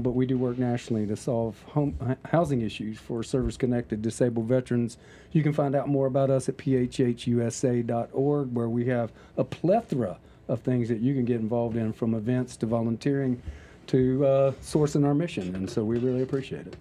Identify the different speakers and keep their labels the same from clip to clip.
Speaker 1: but we do work nationally to solve home housing issues for service-connected disabled veterans. You can find out more about us at phhusa.org, where we have a plethora of things that you can get involved in, from events to volunteering to uh, sourcing our mission. And so we really appreciate it.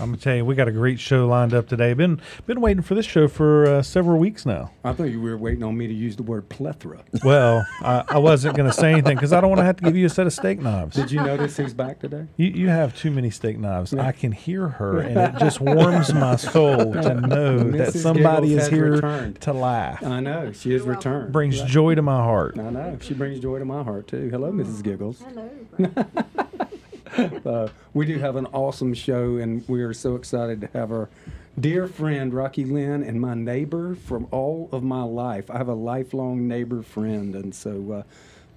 Speaker 2: I'm gonna tell you, we got a great show lined up today. Been been waiting for this show for uh, several weeks now.
Speaker 1: I thought you were waiting on me to use the word plethora.
Speaker 2: Well, I, I wasn't gonna say anything because I don't want to have to give you a set of steak knives.
Speaker 1: Did you notice he's back today?
Speaker 2: You, you have too many steak knives. I can hear her, and it just warms my soul to know that somebody
Speaker 1: Giggles
Speaker 2: is here
Speaker 1: returned.
Speaker 2: to laugh.
Speaker 1: I know she has returned.
Speaker 2: Brings joy to my heart.
Speaker 1: I know she brings joy to my heart too. Hello, Mrs. Giggles.
Speaker 3: Hello.
Speaker 1: Uh, we do have an awesome show, and we are so excited to have our dear friend Rockie Lynne and my neighbor from all of my life. I have a lifelong neighbor friend, and so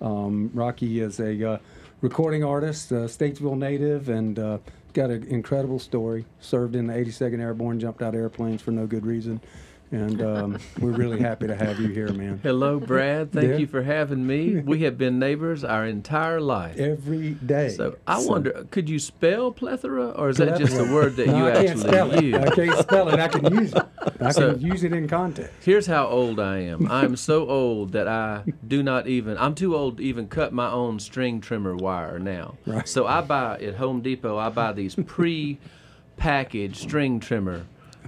Speaker 1: uh, um, Rockie is a uh, recording artist, a Statesville native, and uh, got an incredible story. Served in the 82nd Airborne, jumped out of airplanes for no good reason, and um, we're really happy to have you here, man.
Speaker 4: Hello, Brad. Thank
Speaker 1: Yeah.
Speaker 4: you for having me. We have been neighbors our entire life.
Speaker 1: Every day.
Speaker 4: So I wonder, could you spell plethora, or is that just a word that
Speaker 1: No,
Speaker 4: you
Speaker 1: I
Speaker 4: actually use?
Speaker 1: I can't spell it. I can use it. I
Speaker 4: So-
Speaker 1: can use it in context.
Speaker 4: Here's how old I am. I'm so old that I do not even. I'm too old to even cut my own string trimmer wire now.
Speaker 1: Right.
Speaker 4: So I buy at Home Depot. I buy these pre-packaged string trimmer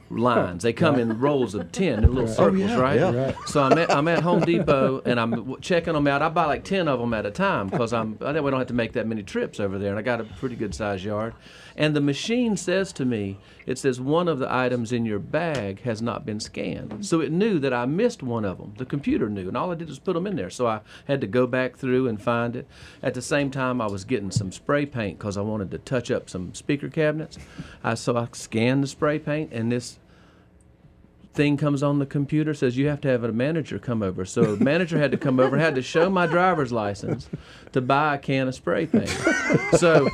Speaker 4: lines. They come in rolls of ten, in little oh, circles,
Speaker 5: yeah,
Speaker 4: right?
Speaker 5: yeah.
Speaker 1: Right.
Speaker 4: So I'm at, I'm at Home Depot and I'm checking them out. I buy like ten of them at a time because I'm I know we don't have to make that many trips over there, and I got a pretty good sized yard. And the machine says to me, it says one of the items in your bag has not been scanned. So it knew that I missed one of them. The computer knew, and all I did was put them in there. So I had to go back through and find it. At the same time, I was getting some spray paint because I wanted to touch up some speaker cabinets. I so I scanned the spray paint, and this thing comes on the computer says you have to have a manager come over. So a manager had to come over and had to show my driver's license to buy a can of spray paint. So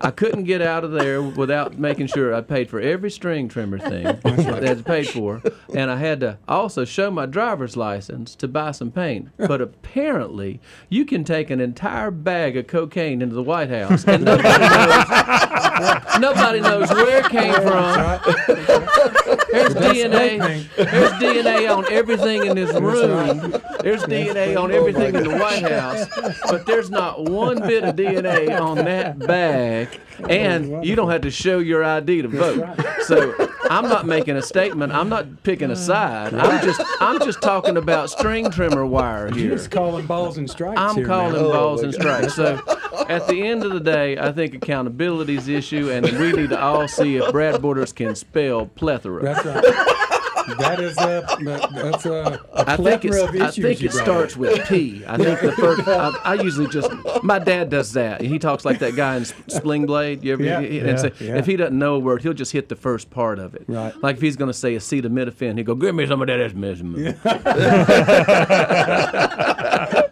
Speaker 4: I couldn't get out of there without making sure I paid for every string trimmer thing that had paid for, and I had to also show my driver's license to buy some paint. But apparently, you can take an entire bag of cocaine into the White House, and nobody knows, nobody knows where it came from. There's DNA. There's DNA on everything in this room. There's DNA on everything in the White House, but there's not one bit of DNA on that bag, and you don't have to show your ID to vote. So I'm not making a statement. I'm not picking a side. I'm just I'm just talking about string trimmer wire
Speaker 1: You're
Speaker 4: here.
Speaker 1: just calling balls and strikes.
Speaker 4: I'm
Speaker 1: here,
Speaker 4: calling
Speaker 1: man.
Speaker 5: Oh,
Speaker 4: balls
Speaker 5: my
Speaker 4: and strikes. So at the end of the day, I think accountability is the issue, and we need to all see if Brad Borders can spell plethora.
Speaker 1: That's right. That is a that's a, a
Speaker 4: I think
Speaker 1: plethora of
Speaker 4: it's, I think it starts
Speaker 1: up.
Speaker 4: with P. I think the first. I, I usually just. My dad does that. He talks like that guy in S- Sling Blade. You ever?
Speaker 1: Yeah,
Speaker 4: he-
Speaker 1: yeah, yeah.
Speaker 4: If he doesn't know a word, he'll just hit the first part of it.
Speaker 1: Right.
Speaker 4: Like if he's going to say acetaminophen, he'll go, "Give me some of that measurement."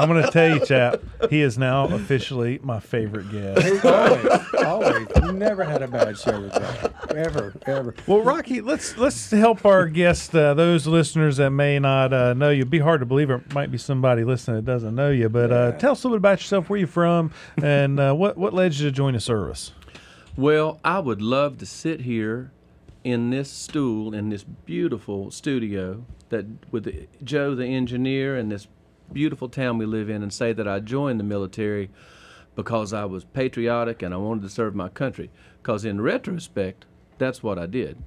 Speaker 2: I'm going to tell you, chap, he is now officially my favorite guest.
Speaker 1: always, always. You never had a bad show with that. Ever, ever.
Speaker 2: Well, Rockie, let's let's help our guests, uh, those listeners that may not uh, know you. It'd be hard to believe there might be somebody listening that doesn't know you, but uh, tell us a little bit about yourself, where you're from, and uh, what what led you to join the service.
Speaker 4: Well, I would love to sit here in this stool in this beautiful studio that with the, Joe the engineer and this beautiful town we live in and say that I joined the military because I was patriotic and I wanted to serve my country. Because in retrospect, that's what I did.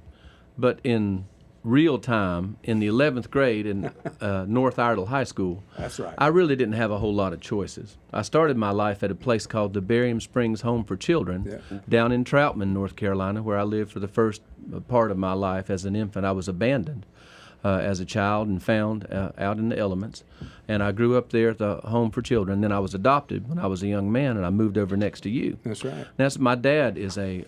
Speaker 4: But in real time, in the 11th grade in uh, North Iredell High School,
Speaker 1: That's right.
Speaker 4: I really didn't have a whole lot of choices. I started my life at a place called the Barium Springs Home for Children
Speaker 1: Yeah.
Speaker 4: down in Troutman, North Carolina, where I lived for the first uh, part of my life as an infant. I was abandoned uh, as a child and found uh, out in the elements. And I grew up there at the Home for Children. Then I was adopted when I was a young man, and I moved over next to you.
Speaker 1: That's right.
Speaker 4: That's my dad is a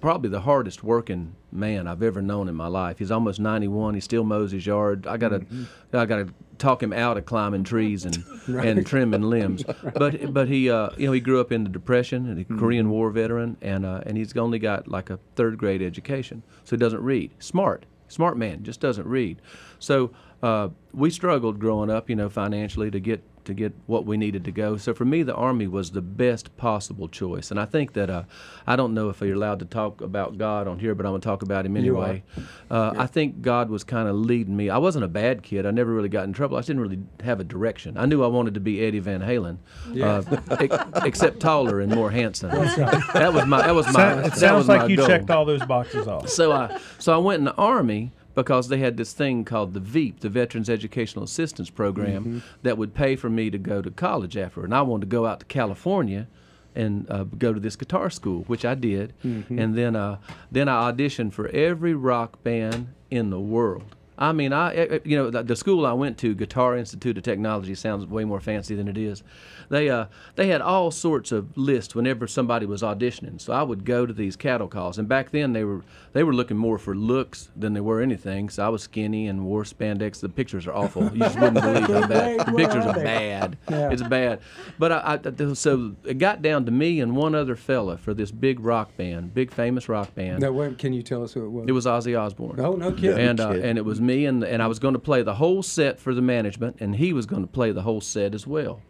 Speaker 4: probably the hardest working man I've ever known in my life. He's almost 91. He still mows his yard. I gotta, I gotta talk him out of climbing trees and and trimming limbs. But but he, uh, you know, he grew up in the Depression and a Korean War veteran, and uh, and he's only got like a third grade education, so he doesn't read. Smart, smart man, just doesn't read. So uh, we struggled growing up, you know, financially to get to get what we needed to go. So for me, the Army was the best possible choice. And I think that uh, I don't know if you're allowed to talk about God on here, but I'm going to talk about him anyway. Uh, I think God was kind of leading me. I wasn't a bad kid. I never really got in trouble. I just didn't really have a direction. I knew I wanted to be Eddie Van Halen, uh, ex- except taller and more handsome. That was my. That was my.
Speaker 2: Sound-
Speaker 4: that
Speaker 2: it sounds
Speaker 4: was my
Speaker 2: like you
Speaker 4: goal
Speaker 2: checked all those boxes off.
Speaker 4: so I so I went in the army because they had this thing called the VEAP, the Veterans Educational Assistance Program, that would pay for me to go to college after. And I wanted to go out to California and uh, go to this guitar school, which I did. And then uh, then I auditioned for every rock band in the world. I mean, I eh, eh, you know the, the school I went to, Guitar Institute of Technology, sounds way more fancy than it is. They uh they had all sorts of lists whenever somebody was auditioning. So I would go to these cattle calls, and back then they were they were looking more for looks than they were anything. So I was skinny and wore spandex. The pictures are awful. You just wouldn't believe how bad. The pictures
Speaker 1: are
Speaker 4: are bad.
Speaker 1: Yeah.
Speaker 4: It's bad. But I, I so it got down to me and one other fella for this big rock band, big famous rock band.
Speaker 1: Now, what, can you tell us who it was?
Speaker 4: It was Ozzy Osbourne
Speaker 1: Oh, no kidding.
Speaker 4: and uh, and it was me and and I was going to play the whole set for the management, and he was going to play the whole set as well.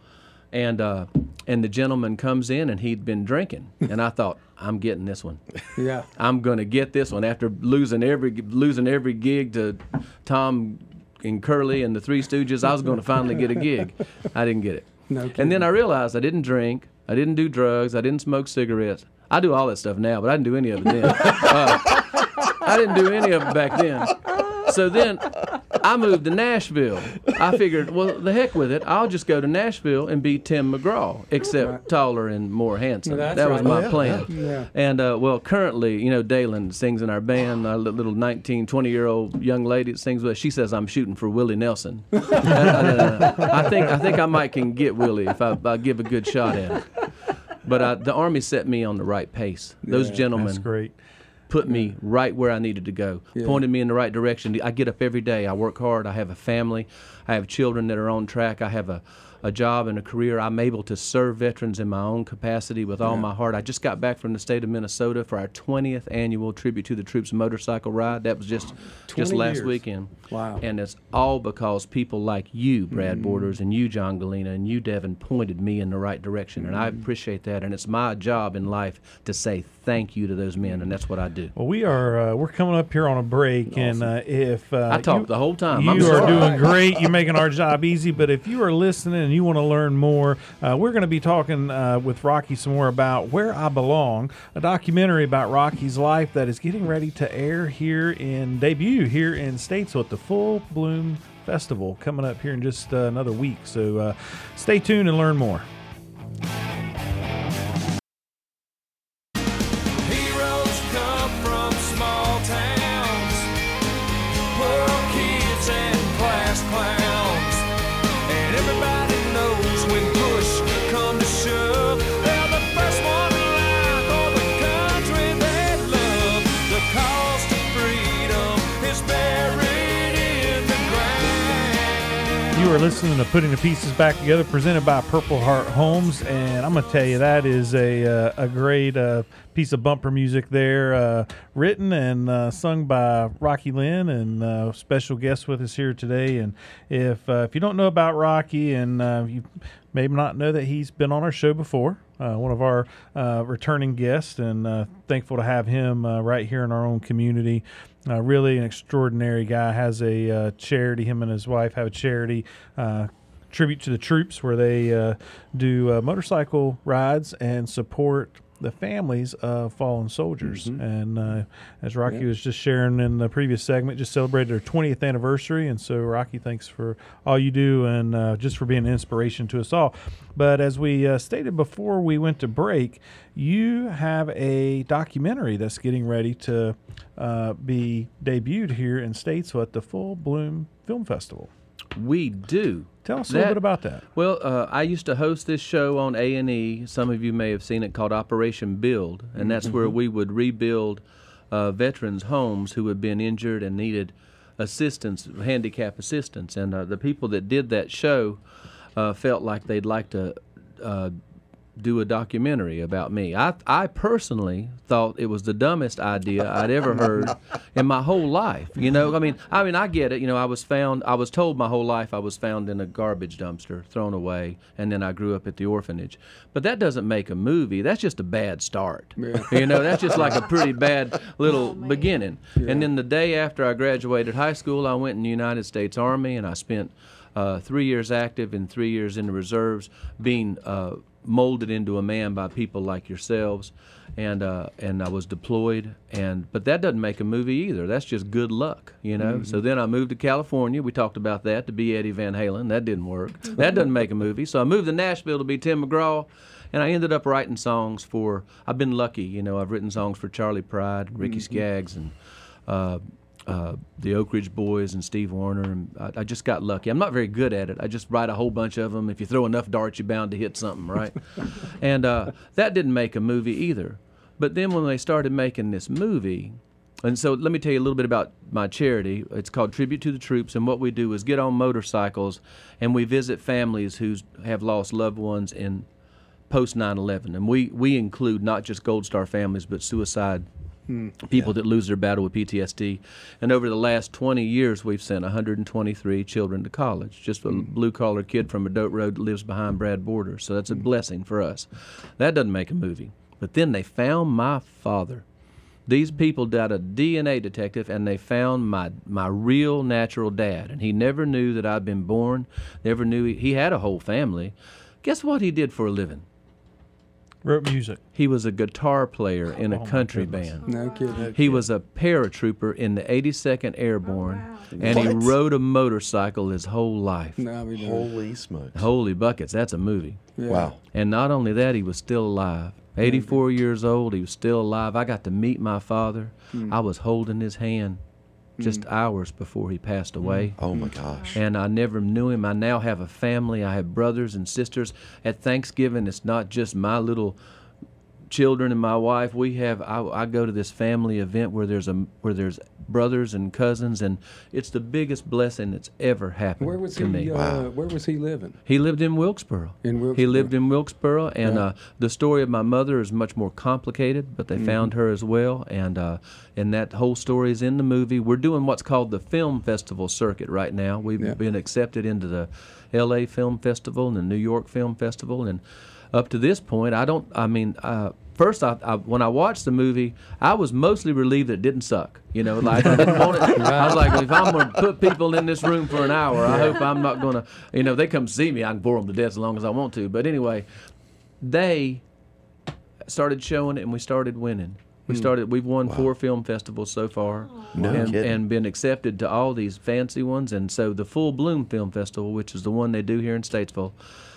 Speaker 4: And uh, and the gentleman comes in, and he'd been drinking, and I thought, I'm getting this one.
Speaker 1: yeah.
Speaker 4: I'm going to get this one after losing every losing every gig to Tom and Curly and the Three Stooges. I was going to finally get a gig. I didn't get it.
Speaker 1: No
Speaker 4: and then I realized I didn't drink, I didn't do drugs, I didn't smoke cigarettes. I do all that stuff now, but I didn't do any of it then. Uh, I didn't do any of it back then. So then I moved to Nashville. I figured, well, the heck with it. I'll just go to Nashville and be Tim McGraw, except taller and more handsome.
Speaker 1: That's
Speaker 4: that was
Speaker 1: right.
Speaker 4: my
Speaker 1: Yeah,
Speaker 4: plan.
Speaker 1: yeah.
Speaker 4: And uh, well, currently, you know, Dalen sings in our band. A little 19, 20 year old young lady that sings with us. She says I'm shooting for Willie Nelson. Uh, I think I think I might can get Willie if I, I give a good shot at it. But uh, the army set me on the right pace. Those gentlemen
Speaker 2: That's great.
Speaker 4: Put me right where I needed to go, pointed me in the right direction. I get up every day. I work hard. I have a family. I have children that are on track. I have a, a job and a career. I'm able to serve veterans in my own capacity with all my heart. I just got back from the state of Minnesota for our 20th annual Tribute to the Troops motorcycle ride. That was just just last
Speaker 1: years.
Speaker 4: weekend.
Speaker 1: Wow.
Speaker 4: And it's all because people like you, Brad mm. Borders, and you, John Gallina, and you, Devin, pointed me in the right direction. And I mm. appreciate that. And it's my job in life to say thank you to those men, and that's what I do.
Speaker 2: Well, we are uh, we're coming up here on a break, and uh, if uh,
Speaker 4: I talk
Speaker 2: you-
Speaker 4: the whole time.
Speaker 2: You
Speaker 4: I'm
Speaker 2: are
Speaker 4: sorry.
Speaker 2: doing great. You're making our job easy. But if you are listening and you want to learn more, uh, we're going to be talking uh, with Rockie some more about Where I Belong, a documentary about Rockie's life that is getting ready to air here in debut here in Statesville at the Full Bloom Festival coming up here in just uh, another week. So uh, stay tuned and learn more. Putting the Pieces Back Together, presented by Purple Heart Homes, and I'm gonna tell you that is a uh, a great uh, piece of bumper music there, uh, written and uh, sung by Rockie Lynne, and uh, special guest with us here today. And if uh, if you don't know about Rockie, and you maybe not know that he's been on our show before, uh, one of our uh, returning guests, and uh, thankful to have him right here in our own community. Really an extraordinary guy. Has a charity. Him and his wife have a charity. Tribute to the troops where they uh, do uh, motorcycle rides and support the families of fallen soldiers. And uh, as Rockie was just sharing in the previous segment, just celebrated their 20th anniversary. And so, Rockie, thanks for all you do and uh, just for being an inspiration to us all. But as we uh, stated before we went to break, you have a documentary that's getting ready to uh, be debuted here in Statesville at the Full Bloom Film Festival.
Speaker 4: We do.
Speaker 2: Tell us a little bit about that.
Speaker 4: Well, uh, I used to host this show on A and E. Some of you may have seen it called Operation Build, and that's where we would rebuild uh, veterans' homes who had been injured and needed assistance, handicap assistance. And uh, the people that did that show uh, felt like they'd like to uh, do a documentary about me. I I personally thought it was the dumbest idea I'd ever heard in my whole life. You know, I mean, I mean, I get it. You know, I was found. I was told my whole life I was found in a garbage dumpster, thrown away, and then I grew up at the orphanage. But that doesn't make a movie. That's just a bad start. You know, that's just like a pretty bad little beginning. And then the day after I graduated high school, I went in the United States Army, and I spent uh, three years active and three years in the reserves, being uh, molded into a man by people like yourselves, and uh, and I was deployed. And but that doesn't make a movie either. That's just good luck, you know. So then I moved to California. We talked about that to be Eddie Van Halen. That didn't work. That doesn't make a movie. So I moved to Nashville to be Tim McGraw. And I ended up writing songs for. I've been lucky, you know. I've written songs for Charley Pride, Ricky Skaggs, and uh, uh, the Oak Ridge Boys and Steve Wariner. And I, I just got lucky. I'm not very good at it. I just write a whole bunch of them. If you throw enough darts, you're bound to hit something, right? and uh, that didn't make a movie either. But then when they started making this movie, and so let me tell you a little bit about my charity. It's called Tribute to the Troops, and what we do is get on motorcycles and we visit families who have lost loved ones in post 9/11, and we we include not just Gold Star families, but suicide Hmm. people that lose their battle with PTSD. And over the last 20 years, we've sent 123 children to college. Just a hmm. blue collar kid from a dope road that lives behind Brad Borders. So that's a hmm. blessing for us. That doesn't make a movie. But then they found my father. These people got a DNA detective and they found my my real natural dad. And he never knew that I'd been born, never knew he, he had a whole family. Guess what he did for a living?
Speaker 2: Wrote music.
Speaker 4: He was a guitar player in
Speaker 2: Oh,
Speaker 4: a
Speaker 2: my
Speaker 4: country band.
Speaker 1: No kidding.
Speaker 4: He was a paratrooper in the 82nd Airborne, oh, and he rode a motorcycle his whole life.
Speaker 1: No, we don't.
Speaker 5: Holy smokes!
Speaker 4: Holy buckets, that's a movie.
Speaker 1: Yeah.
Speaker 5: Wow.
Speaker 4: And not only that, he was still alive. 84 years old, he was still alive. I got to meet my father. Hmm. I was holding his hand just mm. hours before he passed mm. away.
Speaker 5: Oh my gosh.
Speaker 4: And I never knew him. I now have a family. I have brothers and sisters. At Thanksgiving, it's not just my little children and my wife. We have. I, I go to this family event where there's a where there's brothers and cousins, and it's the biggest blessing that's ever happened
Speaker 1: Where was
Speaker 4: to
Speaker 1: he?
Speaker 4: me.
Speaker 1: Uh, Where was he living?
Speaker 4: He lived in Wilkesboro.
Speaker 1: In Wilkesboro.
Speaker 4: He lived in Wilkesboro, and
Speaker 1: Yeah.
Speaker 4: uh, the story of my mother is much more complicated, but they
Speaker 1: Mm-hmm.
Speaker 4: found her as well, and uh, and that whole story is in the movie. We're doing what's called the film festival circuit right now. We've
Speaker 1: Yeah.
Speaker 4: been accepted into the L.A. Film Festival and the New York Film Festival, and up to this point, I don't. I mean. Uh, First, I, I, when I watched the movie, I was mostly relieved that it didn't suck. You know, like I didn't want it. I was like, if I'm going to put people in this room for an hour, I hope I'm not going to. You know, they come see me, I can bore them to death as long as I want to. But anyway, they started showing it, and we started winning. We started. We've won four film festivals so far,
Speaker 5: No
Speaker 4: and, and been accepted to all these fancy ones. And so the Full Bloom Film Festival, which is the one they do here in Statesville,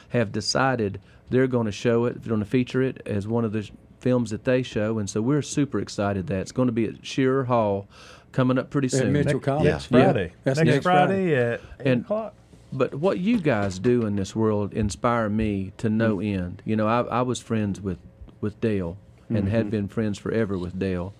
Speaker 4: have decided they're going to show it, they're going to feature it as one of the films that they show. And so we're super excited that it's going to be at Shearer Hall coming up pretty
Speaker 1: At
Speaker 4: soon.
Speaker 1: Mitchell College.
Speaker 5: Yeah.
Speaker 2: Next Friday.
Speaker 1: That's
Speaker 2: next,
Speaker 1: next
Speaker 2: Friday, at 8
Speaker 4: And-
Speaker 2: o'clock.
Speaker 4: But what you guys do in this world inspire me to no
Speaker 1: Mm.
Speaker 4: end. You know, I, I was friends with, with Dale and
Speaker 1: Mm-hmm.
Speaker 4: had been friends forever with Dale.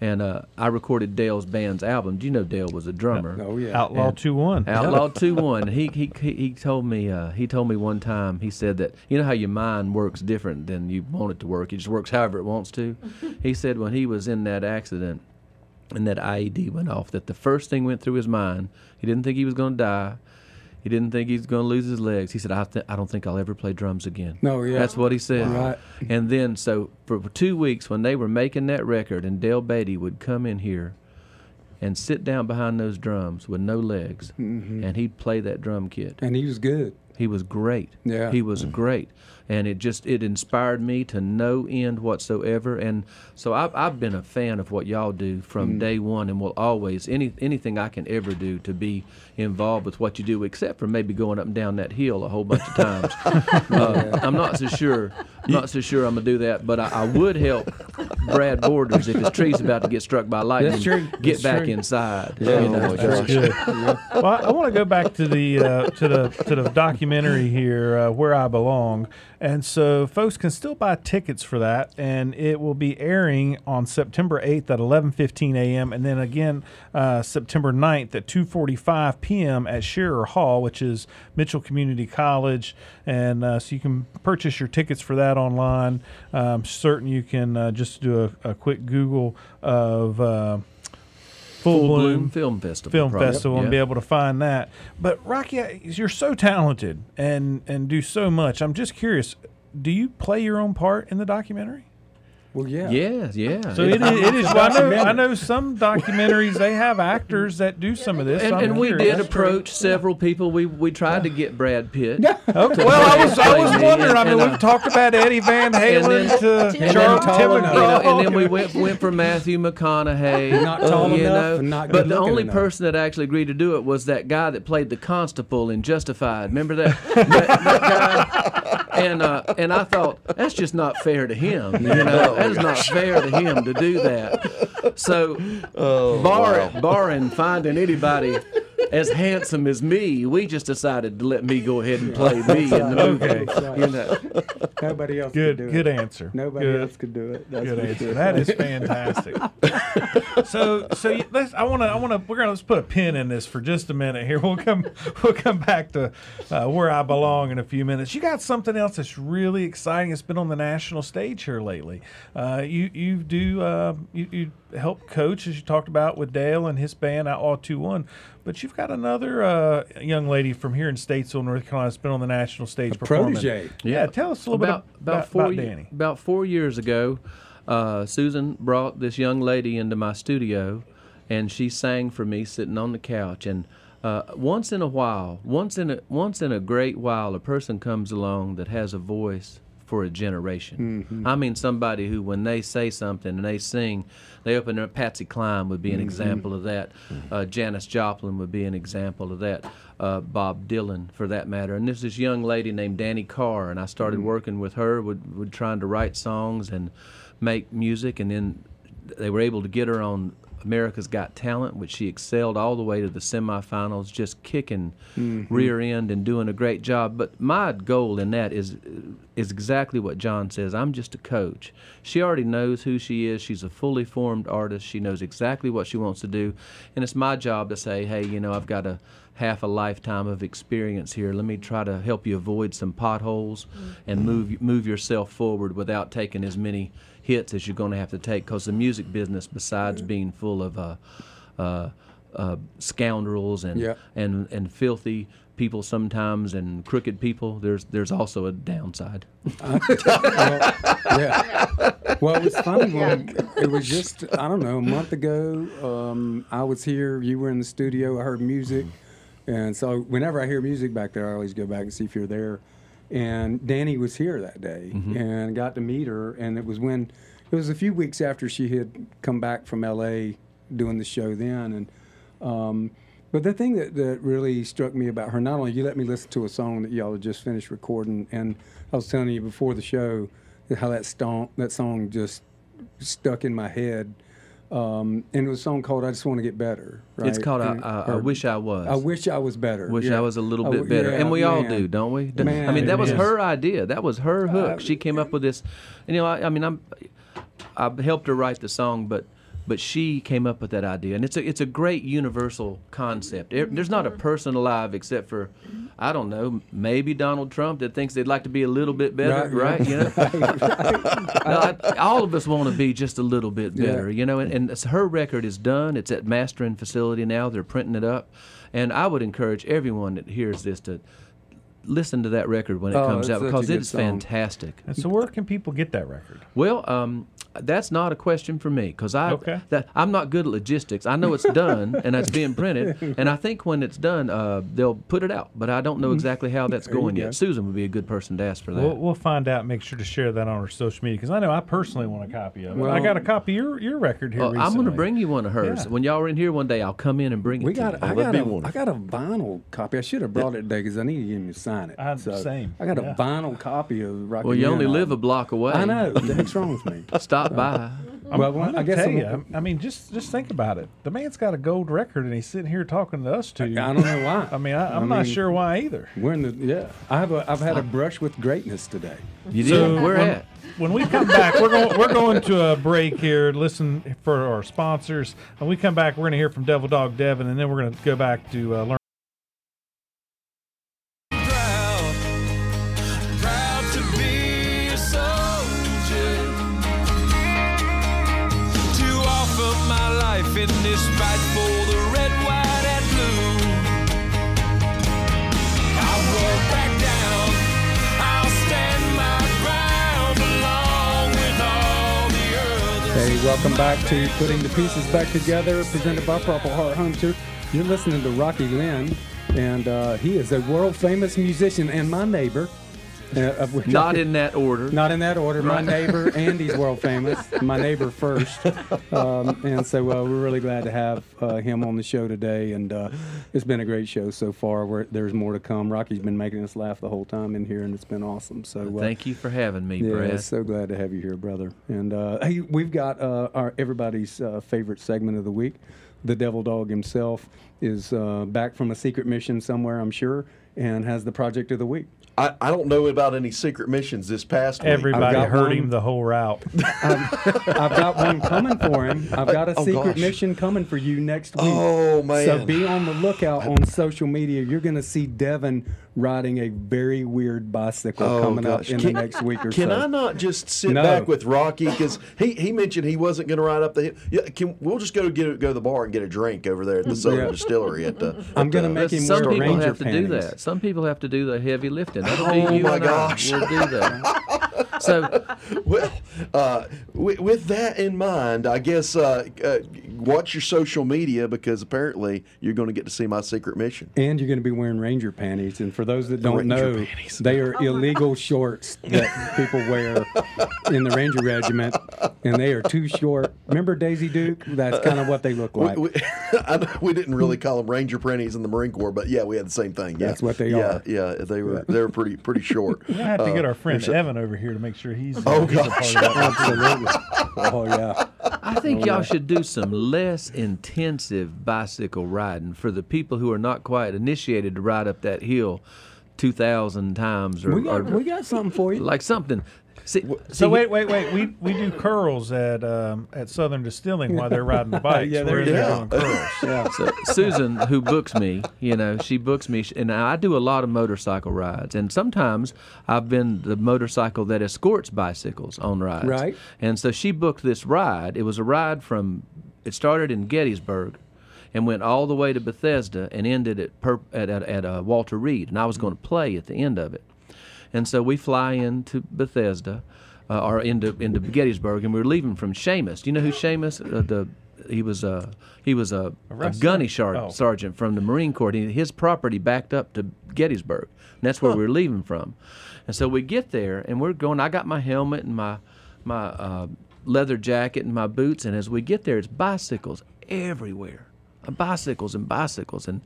Speaker 4: And uh, I recorded Dale's band's album. Do you know Dale was a drummer?
Speaker 1: Oh yeah.
Speaker 2: Outlaw 2 1.
Speaker 4: Outlaw two one. He, he he he told me uh, he told me one time he said that you know how your mind works different than you want it to work. It just works however it wants to. he said when he was in that accident and that IED went off, that the first thing went through his mind. He didn't think he was going to die. He didn't think he was going to lose his legs. He said, I, th- I don't think I'll ever play drums again.
Speaker 1: No, yeah.
Speaker 4: That's what he said.
Speaker 1: Right.
Speaker 4: And then, so for two weeks, when they were making that record, and Dale Beatty would come in here and sit down behind those drums with no legs,
Speaker 1: Mm-hmm.
Speaker 4: and he'd play that drum kit.
Speaker 1: And he was good.
Speaker 4: He was great.
Speaker 1: Yeah.
Speaker 4: He was great. And it just it inspired me to no end whatsoever. And so I've, I've been a fan of what y'all do from
Speaker 1: Mm.
Speaker 4: day one, and will always any anything I can ever do to be involved with what you do, except for maybe going up and down that hill a whole bunch of times. uh, I'm not so sure. I'm not so sure I'm gonna do that, but I, I would help Brad Borders if his tree's about to get struck by lightning.
Speaker 1: That's true.
Speaker 4: Get
Speaker 1: That's
Speaker 4: back
Speaker 1: true.
Speaker 4: inside.
Speaker 5: Yeah,
Speaker 4: you know,
Speaker 5: oh my
Speaker 4: just-
Speaker 5: gosh.
Speaker 2: Good. well, I, I want to go back to the uh, to the to the documentary here, uh, where I belong, and so folks can still buy tickets for that, and it will be airing on September eighth at eleven fifteen a.m. and then again uh, September 9th at two forty five p.m. at Shearer Hall, which is Mitchell Community College, and uh, so you can purchase your tickets for that online. I'm certain you can uh, just do a, a quick Google of. Uh, Full,
Speaker 4: Full
Speaker 2: Bloom,
Speaker 4: Bloom Film Festival.
Speaker 2: Film
Speaker 4: probably.
Speaker 2: Festival and
Speaker 4: Yeah.
Speaker 2: be able to find that. But Rockie, you're so talented and and do so much. I'm just curious. Do you play your own part in the documentary?
Speaker 1: Well, yeah.
Speaker 4: Yeah, yeah.
Speaker 2: So it is. It is well, I know. I know some documentaries they have actors that do some of this.
Speaker 4: and, and we did approach several people. We we tried to get Brad Pitt.
Speaker 2: Okay. Well, I was I was
Speaker 4: me,
Speaker 2: wondering. I mean,
Speaker 4: and,
Speaker 2: we've
Speaker 4: uh,
Speaker 2: talked about Eddie Van Halen
Speaker 4: then-
Speaker 2: to
Speaker 1: and
Speaker 2: Charles
Speaker 1: then
Speaker 2: Tim
Speaker 4: You know, and then we went went for Matthew McConaughey.
Speaker 1: Not tall
Speaker 4: you
Speaker 1: enough
Speaker 4: know.
Speaker 1: and not
Speaker 4: but the only
Speaker 1: enough.
Speaker 4: person that actually agreed to do it was that guy that played the constable in Justified. Remember that that, that guy? And uh, and I thought that's just not fair to him. You know, that is not fair to him to do that. So, bar, barring finding anybody as handsome as me, we just decided to let me go ahead and play me in the movie.
Speaker 2: Okay.
Speaker 4: You know.
Speaker 1: Nobody else
Speaker 2: Good,
Speaker 1: could do
Speaker 2: good
Speaker 1: it.
Speaker 2: answer.
Speaker 1: Nobody
Speaker 2: Good.
Speaker 1: else could do it. That's
Speaker 2: Good answer.
Speaker 1: sure.
Speaker 2: That is fantastic. so, so let's. I want to. I want to. We're gonna let's put a pin in this for just a minute here. We'll come. We'll come back to uh, where I belong in a few minutes. You got something else that's really exciting. It's been on the national stage here lately. Uh, you you do uh, you, you help coach as you talked about with Dale and his band Outlaw Two One. But you've got another uh, young lady from here in Statesville, North Carolina, that's been on the national stage performing.
Speaker 1: protege.
Speaker 2: Yeah, tell us a little
Speaker 4: about,
Speaker 2: bit
Speaker 4: about
Speaker 2: about,
Speaker 4: four
Speaker 2: about
Speaker 4: ye-
Speaker 2: Danny.
Speaker 4: about four years ago, uh, Susan brought this young lady into my studio, and she sang for me sitting on the couch. And uh, once in a while, once in a once in a great while, a person comes along that has a voice for a generation. I mean, somebody who, when they say something and they sing, they open their. Patsy Cline would be an example of that. Uh, Janis Joplin would be an example of that. Uh, Bob Dylan, for that matter. And there's this young lady named Danny Carr, and I started working with her, would, would trying to write songs and make music, and then they were able to get her on America's Got Talent, which she excelled all the way to the semifinals, just kicking mm-hmm. rear end and doing a great job. But my goal in that is is exactly what John says. I'm just a coach. She already knows who she is. She's a fully formed artist. She knows exactly what she wants to do, and it's my job to say, hey, you know, I've got a half a lifetime of experience here. Let me try to help you avoid some potholes mm-hmm. and move move yourself forward without taking as many hits as you're going to have to take. Because the music business, besides being full of uh, uh, uh, scoundrels and
Speaker 1: Yeah.
Speaker 4: and and filthy people sometimes and crooked people, there's there's also a downside.
Speaker 1: yeah. Well, it was funny when it was just I don't know a month ago. Um, I was here. You were in the studio. I heard music, and so whenever I hear music back there, I always go back and see if you're there. And Danny was here that day, and got to meet her. And it was when it was a few weeks after she had come back from L.A. doing the show then, and. Um, but the thing that, that really struck me about her, not only you let me listen to a song that y'all had just finished recording, and I was telling you before the show how that song that song just stuck in my head. Um, and it was a song called "I Just Want to Get Better." Right?
Speaker 4: It's called I,
Speaker 1: And-
Speaker 4: I, I
Speaker 1: or,
Speaker 4: Wish I Was.
Speaker 1: I wish I was better.
Speaker 4: Wish
Speaker 1: Yeah.
Speaker 4: I was a little bit better,
Speaker 1: yeah,
Speaker 4: and we all do, don't we? D- I
Speaker 1: Man,
Speaker 4: mean, that was her idea. That was her hook.
Speaker 1: Uh,
Speaker 4: she came up with this. And, you know, I, I mean, I'm, I helped her write the song, but but she came up with that idea, and it's a it's a great universal concept. There- There's not a mm-hmm. person alive except for, I don't know, maybe Donald Trump that thinks they'd like to be a little bit better,
Speaker 1: Right,
Speaker 4: right? You know, No, I- all of us want to be just a little bit
Speaker 1: Yeah.
Speaker 4: better, you know. And, and it's- her record is done. It's at mastering facility now. They're printing it up, and I would encourage everyone that hears this to listen to that record when it
Speaker 1: Oh,
Speaker 4: comes out because it's
Speaker 1: song.
Speaker 4: fantastic.
Speaker 2: And so, where can people get that record?
Speaker 4: Well, um, that's not a question for me because I
Speaker 2: Okay.
Speaker 4: that I'm not good at logistics. I know it's done and it's being printed, and I think when it's done, uh, they'll put it out. But I don't know exactly how that's
Speaker 1: There you
Speaker 4: going
Speaker 1: go.
Speaker 4: yet. Susan would be a good person to ask for that.
Speaker 2: We'll, we'll find out. Make sure to share that on our social media because I know I personally want a copy of it. I got a copy of your, your record here
Speaker 4: Well,
Speaker 2: recently.
Speaker 4: I'm going to bring you one of hers.
Speaker 2: Yeah.
Speaker 4: When y'all are in here one day, I'll come in and bring it
Speaker 1: We
Speaker 4: to
Speaker 1: got.
Speaker 4: you.
Speaker 1: I
Speaker 5: that'd
Speaker 1: got
Speaker 5: be
Speaker 1: a. got a vinyl copy. I should have brought it today because I need to give me a sign it.
Speaker 2: I- same,
Speaker 1: I got
Speaker 2: yeah.
Speaker 1: a vinyl copy of Rockie.
Speaker 4: Well, you
Speaker 1: Man
Speaker 4: only live a block away.
Speaker 1: I know. What's wrong with me?
Speaker 4: Stop by.
Speaker 2: I'm,
Speaker 1: Well,
Speaker 2: I'm
Speaker 1: I guess
Speaker 2: tell
Speaker 1: I'm-
Speaker 2: you. I mean, just just think about it. The man's got a gold record, and he's sitting here talking to us two.
Speaker 1: I don't know why.
Speaker 2: I mean, I, I'm
Speaker 1: I
Speaker 2: not
Speaker 1: mean-
Speaker 2: sure why either.
Speaker 1: We're in the yeah. I have a I've had a brush with greatness today.
Speaker 4: You did?
Speaker 2: So
Speaker 4: Where
Speaker 2: when,
Speaker 4: at?
Speaker 2: when we come back, we're going we're going to a break here. Listen for our sponsors. When we come back, we're going to hear from Devil Dog Devin, and then we're going to go back to uh, learn.
Speaker 3: To
Speaker 1: Putting the Pieces Back Together, presented by Purple Heart Hunter. You're listening to Rockie Lynne, and uh, he is a world famous musician and my neighbor. Uh,
Speaker 4: Not in that order.
Speaker 1: Not in that order. My neighbor, Andy's world famous. My neighbor first, um, and so uh, we're really glad to have uh, him on the show today. And uh, it's been a great show so far. We're, there's more to come. Rockie's been making us laugh the whole time in here, and it's been awesome. So uh,
Speaker 4: Thank you for having me,
Speaker 1: yeah,
Speaker 4: Brad.
Speaker 1: so glad to have you here, brother. And uh, hey, we've got uh, our everybody's uh, favorite segment of the week. The Devil Dog himself is uh, back from a secret mission somewhere, I'm sure, and has the project of the week.
Speaker 5: I, I don't know about any secret missions this past week.
Speaker 2: Everybody
Speaker 1: got
Speaker 2: heard
Speaker 1: one.
Speaker 2: him the whole route.
Speaker 1: Um, I've got one coming for him. I've got a
Speaker 5: Oh,
Speaker 1: secret
Speaker 5: gosh.
Speaker 1: mission coming for you next week.
Speaker 5: Oh, man.
Speaker 1: So be on the lookout on social media. You're going to see Devin riding a very weird bicycle
Speaker 5: Oh,
Speaker 1: coming
Speaker 5: gosh.
Speaker 1: up in
Speaker 5: Can-
Speaker 1: the next week or
Speaker 5: Can
Speaker 1: so.
Speaker 5: Can I not just sit
Speaker 1: No.
Speaker 5: back with Rockie because he, he mentioned he wasn't going to ride up the hill? Yeah, can we'll just go get go to the bar and get a drink over there at the Southern
Speaker 1: Yeah.
Speaker 5: Distillery at the.
Speaker 1: I'm gonna make him
Speaker 4: some
Speaker 1: wear
Speaker 4: people
Speaker 1: ranger
Speaker 4: have to do that. Some people have to do the heavy lifting. That'll
Speaker 5: Oh,
Speaker 4: you
Speaker 5: my gosh.
Speaker 4: I. We'll do that. So
Speaker 5: Well, uh, with, with that in mind, I guess uh, uh, watch your social media because apparently you're going to get to see my secret mission.
Speaker 1: And you're going to be wearing ranger panties. And for those that don't
Speaker 5: Ranger
Speaker 1: know,
Speaker 5: panties.
Speaker 1: they are illegal shorts that people wear in the ranger regiment, and they are too short. Remember Daisy Duke? That's kind of what they look like.
Speaker 5: We, we, we didn't really call them Ranger panties in the Marine Corps, but yeah, we had the same thing. Yeah.
Speaker 1: That's what they
Speaker 5: yeah,
Speaker 1: are.
Speaker 5: Yeah, they were they were pretty pretty short.
Speaker 2: We have to get
Speaker 5: Uh,
Speaker 2: our friend Evan over here to make sure he's.
Speaker 5: Oh,
Speaker 2: he's a
Speaker 5: gosh.
Speaker 2: part of that.
Speaker 1: Absolutely. Oh yeah.
Speaker 4: I think oh, y'all should do some less intensive bicycle riding for the people who are not quite initiated to ride up that hill two thousand times or,
Speaker 1: We got
Speaker 4: or
Speaker 1: we got something for you.
Speaker 4: like something. See, see,
Speaker 2: So wait, wait, wait. We we do curls at um, at Southern Distilling while they're riding the bikes.
Speaker 1: Yeah,
Speaker 2: We're
Speaker 1: there
Speaker 2: in
Speaker 1: you
Speaker 2: there
Speaker 5: go.
Speaker 2: doing curls.
Speaker 1: Yeah.
Speaker 4: So Susan, who books me, you know, she books me, and I do a lot of motorcycle rides. And sometimes I've been the motorcycle that escorts bicycles on rides.
Speaker 1: Right.
Speaker 4: And so she booked this ride. It was a ride from, it started in Gettysburg, and went all the way to Bethesda and ended at per, at at, at uh, Walter Reed. And I was going to play at the end of it. And so we fly into Bethesda, uh, or into into Gettysburg, and we were leaving from Seamus. Do you know who Seamus? Uh, the he was a he was a, a gunny sar-
Speaker 2: Oh.
Speaker 4: sergeant from the Marine Corps. He, his property backed up to Gettysburg, and that's where we were leaving from. And so we get there, and we're going. I got my helmet and my my uh, leather jacket and my boots, and as we get there, it's bicycles everywhere bicycles and bicycles and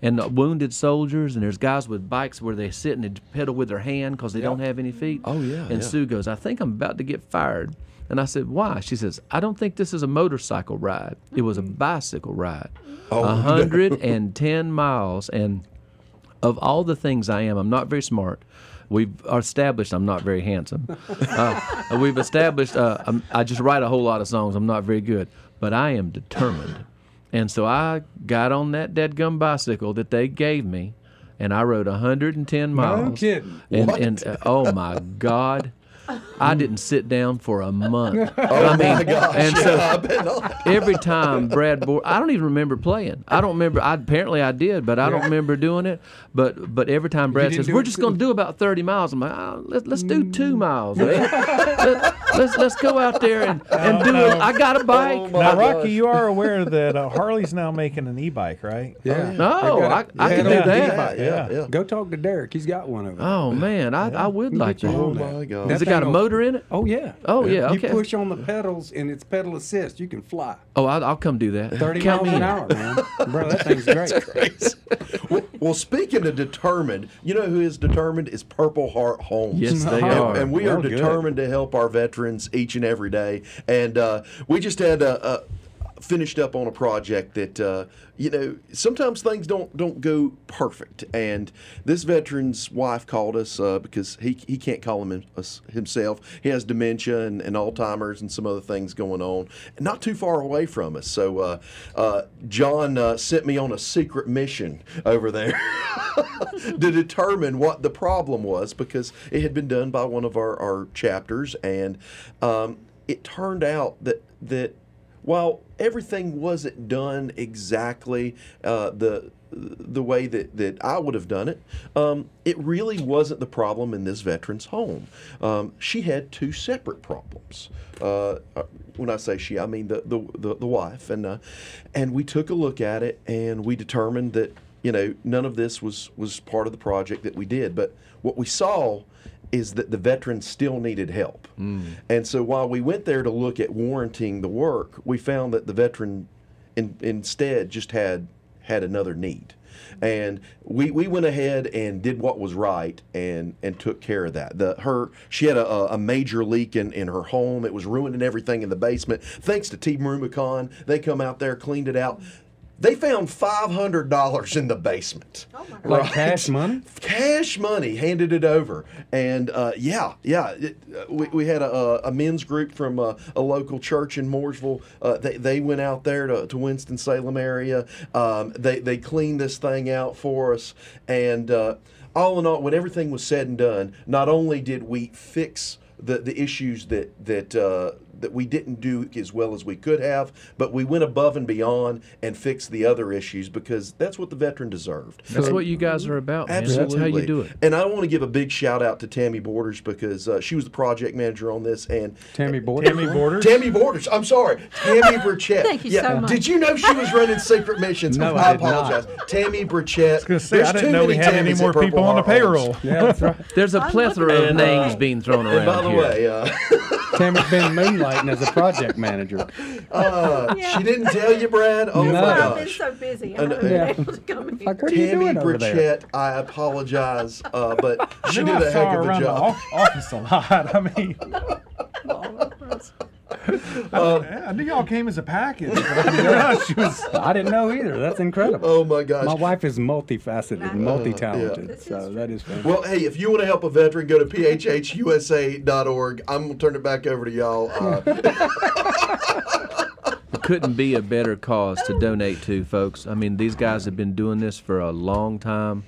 Speaker 4: and uh, wounded soldiers and there's guys with bikes where they sit and they pedal with their hand because they don't have any feet.
Speaker 5: Oh, yeah,
Speaker 4: And
Speaker 5: yeah.
Speaker 4: Sue goes, I think I'm about to get fired. And I said, Why? She says, I don't think this is a motorcycle ride. It was a bicycle ride.
Speaker 5: Oh,
Speaker 4: A hundred and ten miles. And of all the things I am, I'm not very smart. We've established I'm not very handsome. Uh, we've established uh, I'm, I just write a whole lot of songs. I'm not very good, but I am determined. And so I got on that dead gum bicycle that they gave me, and I rode 110 miles.
Speaker 1: kidding.
Speaker 4: And, and uh, oh my God, I didn't sit down for a month.
Speaker 5: Oh
Speaker 4: I mean,
Speaker 5: my gosh!
Speaker 4: and so
Speaker 5: I
Speaker 4: every time Brad Board, I don't even remember playing. I don't remember. I, apparently I did, but I don't remember doing it. But but every time Brad says we're just going to do about thirty miles, I'm like, ah, oh, let, let's do two mm. miles. man. Let, let's let's go out there and, and do oh, it. I got a oh bike.
Speaker 5: Oh, my
Speaker 2: Now,
Speaker 5: gosh.
Speaker 2: Rockie, you are aware that uh, Harley's now making an e-bike, right?
Speaker 1: Yeah.
Speaker 4: Oh, no,
Speaker 1: They got
Speaker 4: I. I can do
Speaker 1: it
Speaker 4: that.
Speaker 1: e-bike.
Speaker 5: Yeah, yeah.
Speaker 1: Go talk to Derek. He's got one of them.
Speaker 4: Oh man, I, I would like
Speaker 1: you
Speaker 4: to.
Speaker 5: Oh my God.
Speaker 4: Has it got a motor in it?
Speaker 1: Oh yeah.
Speaker 4: Oh yeah.
Speaker 1: You
Speaker 4: Okay.
Speaker 1: push on the pedals and it's pedal assist. You can fly.
Speaker 4: Oh, I'll, I'll come do that.
Speaker 1: 30
Speaker 4: Count
Speaker 1: miles an hour, man. Bro, that thing's great.
Speaker 5: Well, Well, speaking of determined, you know who is determined is Purple Heart Homes.
Speaker 4: Yes, they
Speaker 5: and,
Speaker 4: are.
Speaker 5: and we
Speaker 1: Well,
Speaker 5: are
Speaker 1: good.
Speaker 5: determined to help our veterans each and every day. And uh, we just had a, a finished up on a project that uh, you know sometimes things don't don't go perfect. And this veteran's wife called us uh, because he he can't call him himself. He has dementia and, and Alzheimer's and some other things going on, not too far away from us. So uh, uh, John uh, sent me on a secret mission over there. to determine what the problem was because it had been done by one of our, our chapters and um, it turned out that that while everything wasn't done exactly uh, the the way that, that I would have done it, um, it really wasn't the problem in this veteran's home. Um, she had two separate problems. Uh, uh, when I say she, I mean the the, the, the wife, and uh, and we took a look at it and we determined that you know none of this was was part of the project that we did. But what we saw is that the veteran still needed help. Mm. And so while we went there to look at warranting the work, we found that the veteran in, instead just had had another need. And we, we went ahead and did what was right and, and took care of that. The her she had a, a major leak in, in her home. It was ruining everything in the basement. Thanks to Team Rubicon, they come out there, cleaned it out. They found five hundred dollars in the basement.
Speaker 1: Oh Like cash money?
Speaker 5: Cash money handed it over, and uh, yeah, yeah, it, uh, we, we had a, a men's group from a, a local church in Mooresville. Uh, they, they went out there to, to Winston Salem area. Um, they they cleaned this thing out for us, and uh, all in all, when everything was said and done, not only did we fix the, the issues that that uh, that we didn't do as well as we could have, but we went above and beyond and fixed the other issues because that's what the veteran deserved.
Speaker 4: That's what you guys are about, man.
Speaker 5: Absolutely.
Speaker 4: That's how you do it.
Speaker 5: And I want to give a big shout out to Tammy Borders because uh, she was the project manager on this. And
Speaker 1: Tammy Borders?
Speaker 2: Tammy Borders.
Speaker 5: Tammy Borders, I'm sorry, Tammy Burchett.
Speaker 6: Thank you
Speaker 5: yeah.
Speaker 6: so much.
Speaker 5: Did you know she was running secret missions?
Speaker 1: No, I
Speaker 5: I
Speaker 1: did not.
Speaker 5: apologize. Tammy Burchett.
Speaker 2: gonna say,
Speaker 5: There's
Speaker 2: I didn't
Speaker 5: too
Speaker 2: know we
Speaker 5: many
Speaker 2: had any more people on the payroll.
Speaker 1: Yeah, that's right.
Speaker 4: There's a
Speaker 6: I'm
Speaker 4: plethora of names
Speaker 6: that.
Speaker 4: being thrown around
Speaker 5: And by the
Speaker 4: here.
Speaker 5: way, uh,
Speaker 1: Tammy's been moonlighting as a project manager.
Speaker 5: uh,
Speaker 6: Yeah.
Speaker 5: she didn't tell you, Brad. Oh
Speaker 1: No.
Speaker 5: my
Speaker 6: Well, I've been so busy. I
Speaker 5: And,
Speaker 6: haven't
Speaker 1: yeah.
Speaker 6: been able to come in.
Speaker 1: Like, what are you
Speaker 5: Tammy
Speaker 1: doing over there?
Speaker 5: Burchett, I apologize, uh, but she did
Speaker 2: know I
Speaker 5: a heck
Speaker 2: her
Speaker 5: of a
Speaker 2: around the
Speaker 5: job.
Speaker 2: off- office a lot. I mean, I, I knew y'all came as a package. But I didn't she was.
Speaker 1: I didn't know either. That's incredible.
Speaker 5: Oh my gosh.
Speaker 1: My wife is multifaceted and multi-talented,
Speaker 6: This is
Speaker 1: so
Speaker 6: true.
Speaker 1: that is fantastic.
Speaker 5: Well, hey, if you want to help a veteran, go to phhusa.org. I'm going to turn it back over to y'all. Uh,
Speaker 4: couldn't be a better cause to donate to, folks. I mean, these guys have been doing this for a long time.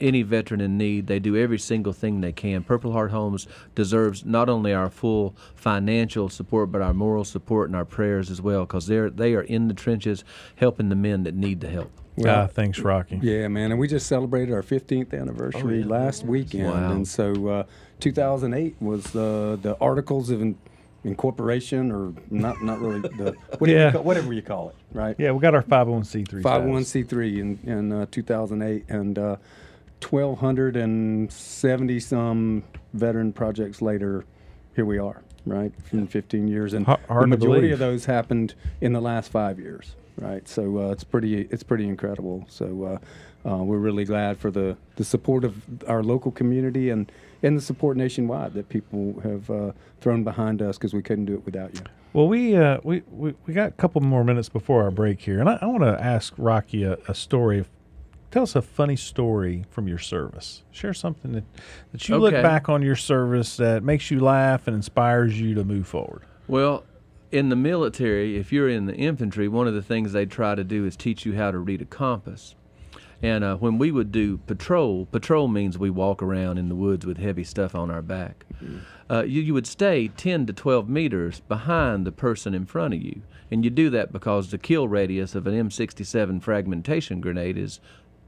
Speaker 4: Any veteran in need, they do every single thing they can. Purple Heart Homes deserves not only our full financial support, but our moral support and our prayers as well, because they're they are in the trenches helping the men that need the help.
Speaker 2: ah, thanks, Rockie.
Speaker 1: Yeah, man, and we just celebrated our 15th anniversary last weekend,
Speaker 4: Wow.
Speaker 1: and so uh, 2008 was uh, the Articles of in- Incorporation, or not, not really the whatever,
Speaker 2: Yeah.
Speaker 1: you call, whatever you call it, right?
Speaker 2: Yeah, we got our 501c3.
Speaker 1: 501c3 in in uh, 2008, and uh, 1,270 some veteran projects later, here we are, right? In 15 years, and the majority
Speaker 2: believe.
Speaker 1: of those happened in the last five years, right? So uh, it's pretty it's pretty incredible. So uh, uh, we're really glad for the the support of our local community and and the support nationwide that people have uh, thrown behind us because we couldn't do it without you.
Speaker 2: Well, we, uh, we we we got a couple more minutes before our break here, and I, I want to ask Rockie a, a story. Tell us a funny story from your service. Share something that, that you look back on your service that makes you laugh and inspires you to move forward.
Speaker 4: Well, in the military, if you're in the infantry, one of the things they try to do is teach you how to read a compass. And uh, when we would do patrol, patrol means we walk around in the woods with heavy stuff on our back. Uh, you, you would stay 10 to 12 meters behind the person in front of you. And you do that because the kill radius of an M67 fragmentation grenade is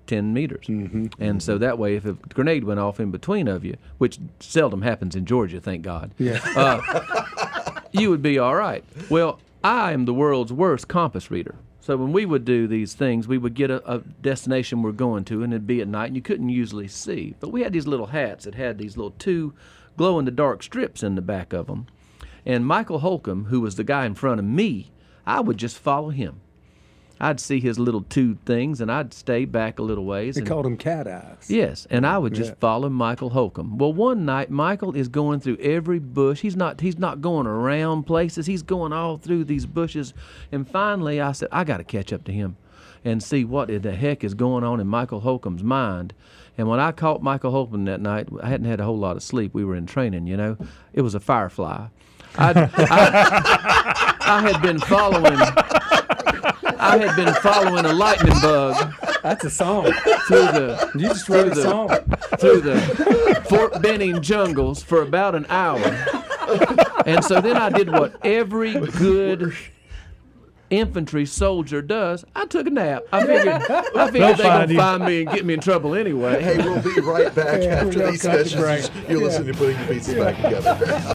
Speaker 4: 10 meters. Mm-hmm. And so mm-hmm. that way, if a grenade went off in between of you, which seldom happens in Georgia, thank God,
Speaker 1: Yeah.
Speaker 4: Uh, you would be all right. Well, I am the world's worst compass reader. So when we would do these things, we would get a, a destination we're going to, and it'd be at night, and you couldn't usually see. But we had these little hats that had these little two glow in the dark strips in the back of them. And Michael Holcomb, who was the guy in front of me, I would just follow him. I'd see his little two things, and I'd stay back a little ways.
Speaker 1: They
Speaker 4: and,
Speaker 1: called him cat eyes.
Speaker 4: Yes, and I would just
Speaker 1: Yeah.
Speaker 4: follow Michael Holcomb. Well, one night Michael is going through every bush. He's not he's not going around places. He's going all through these bushes. And finally I said, I got to catch up to him and see what the heck is going on in Michael Holcomb's mind. And when I caught Michael Holcomb that night, I hadn't had a whole lot of sleep. We were in training, you know. It was a firefly. I, I had been following I had been following a lightning bug
Speaker 1: That's a song.
Speaker 4: through the
Speaker 1: You just wrote a
Speaker 4: the-
Speaker 1: song.
Speaker 4: through the Fort Benning jungles for about an hour. And so then I did what every good infantry soldier does. I took a nap. I figured, I figured
Speaker 2: they're
Speaker 4: gonna find me and get me in trouble anyway.
Speaker 5: Hey, we'll be right back
Speaker 1: Yeah,
Speaker 5: after these
Speaker 1: cut the
Speaker 5: messages.
Speaker 1: break.
Speaker 5: You're
Speaker 1: Yeah.
Speaker 5: listening to Putting the Pieces Back Together.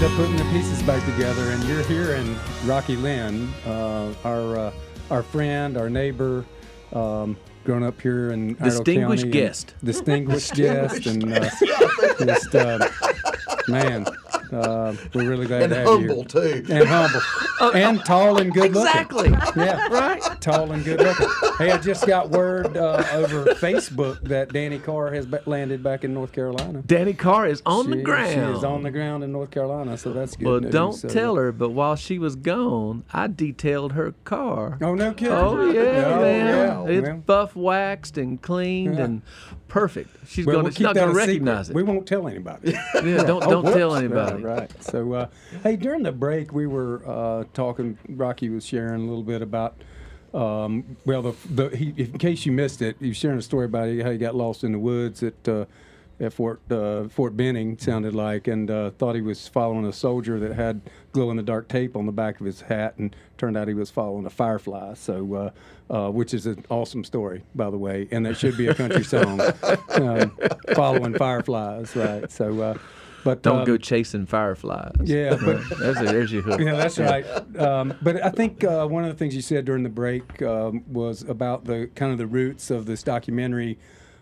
Speaker 1: Well, you're listening to Putting the Pieces Back Together, and you're here in Rockie Lynne, uh, our uh, our friend, our neighbor, um, grown up here in Iredell
Speaker 4: Distinguished
Speaker 1: County,
Speaker 4: guest.
Speaker 1: distinguished guest, and uh, just uh, man, uh, we're really glad
Speaker 5: and
Speaker 1: to have
Speaker 5: humble,
Speaker 1: you.
Speaker 5: too.
Speaker 1: And humble, and tall and good
Speaker 4: Exactly.
Speaker 1: looking. Exactly. Yeah,
Speaker 4: Right.
Speaker 1: Tall and good looking. Hey, I just got word uh, over Facebook that Danny Carr has ba- landed back in North Carolina.
Speaker 4: Danny Carr is on
Speaker 1: She-
Speaker 4: the ground.
Speaker 1: She is on the ground in North Carolina, so that's good.
Speaker 4: Well,
Speaker 1: news.
Speaker 4: don't
Speaker 1: So-
Speaker 4: tell her, but while she was gone, I detailed her car.
Speaker 1: Oh no, kidding!
Speaker 4: Oh yeah,
Speaker 1: Oh,
Speaker 4: man!
Speaker 1: yeah.
Speaker 4: It's
Speaker 1: Well,
Speaker 4: buff waxed and cleaned
Speaker 1: Yeah.
Speaker 4: and perfect. She's
Speaker 1: well,
Speaker 4: gonna,
Speaker 1: we'll
Speaker 4: she's not gonna
Speaker 1: a secret.
Speaker 4: recognize it.
Speaker 1: We won't tell anybody.
Speaker 4: yeah, don't
Speaker 1: Oh,
Speaker 4: don't tell anybody.
Speaker 1: Right. So, uh, hey, during the break, we were uh, talking. Rockie was sharing a little bit about. Um, well, the, the he, in case you missed it, he was sharing a story about how he got lost in the woods at uh, at Fort uh, Fort Benning. Sounded like, and uh, thought he was following a soldier that had glow in the dark tape on the back of his hat, and turned out he was following a firefly. So, uh, uh, which is an awesome story, by the way, and that should be a country song. um, following fireflies, right? So, uh, but
Speaker 4: Don't
Speaker 1: um,
Speaker 4: go chasing fireflies.
Speaker 1: Yeah, but
Speaker 4: That's it. There's your hook.
Speaker 1: yeah, that's right. Um, but I think uh, one of the things you said during the break um, was about the kind of the roots of this documentary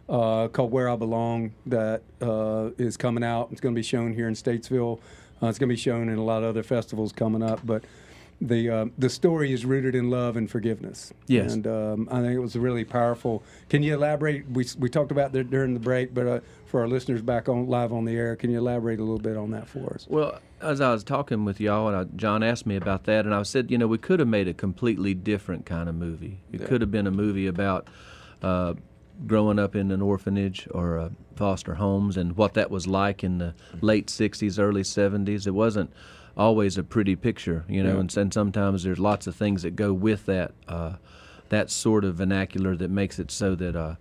Speaker 1: uh, called "Where I Belong" that uh, is coming out. It's going to be shown here in Statesville. Uh, it's going to be shown in a lot of other festivals coming up. But the uh, the story is rooted in love and forgiveness.
Speaker 4: Yes.
Speaker 1: and um, I think it was really powerful. Can you elaborate? We we talked about that during the break, but uh, for our listeners back on live on the air, can you elaborate a little bit on that for us?
Speaker 4: Well, as I was talking with y'all, and I, John asked me about that, and I said, you know, we could have made a completely different kind of movie. It could have been a movie about uh, growing up in an orphanage or uh, foster homes and what that was like in the late '60s, early '70s. It wasn't always a pretty picture, you know,
Speaker 1: Yeah.
Speaker 4: and, and sometimes there's lots of things that go with that. Uh, that sort of vernacular that makes it so that uh,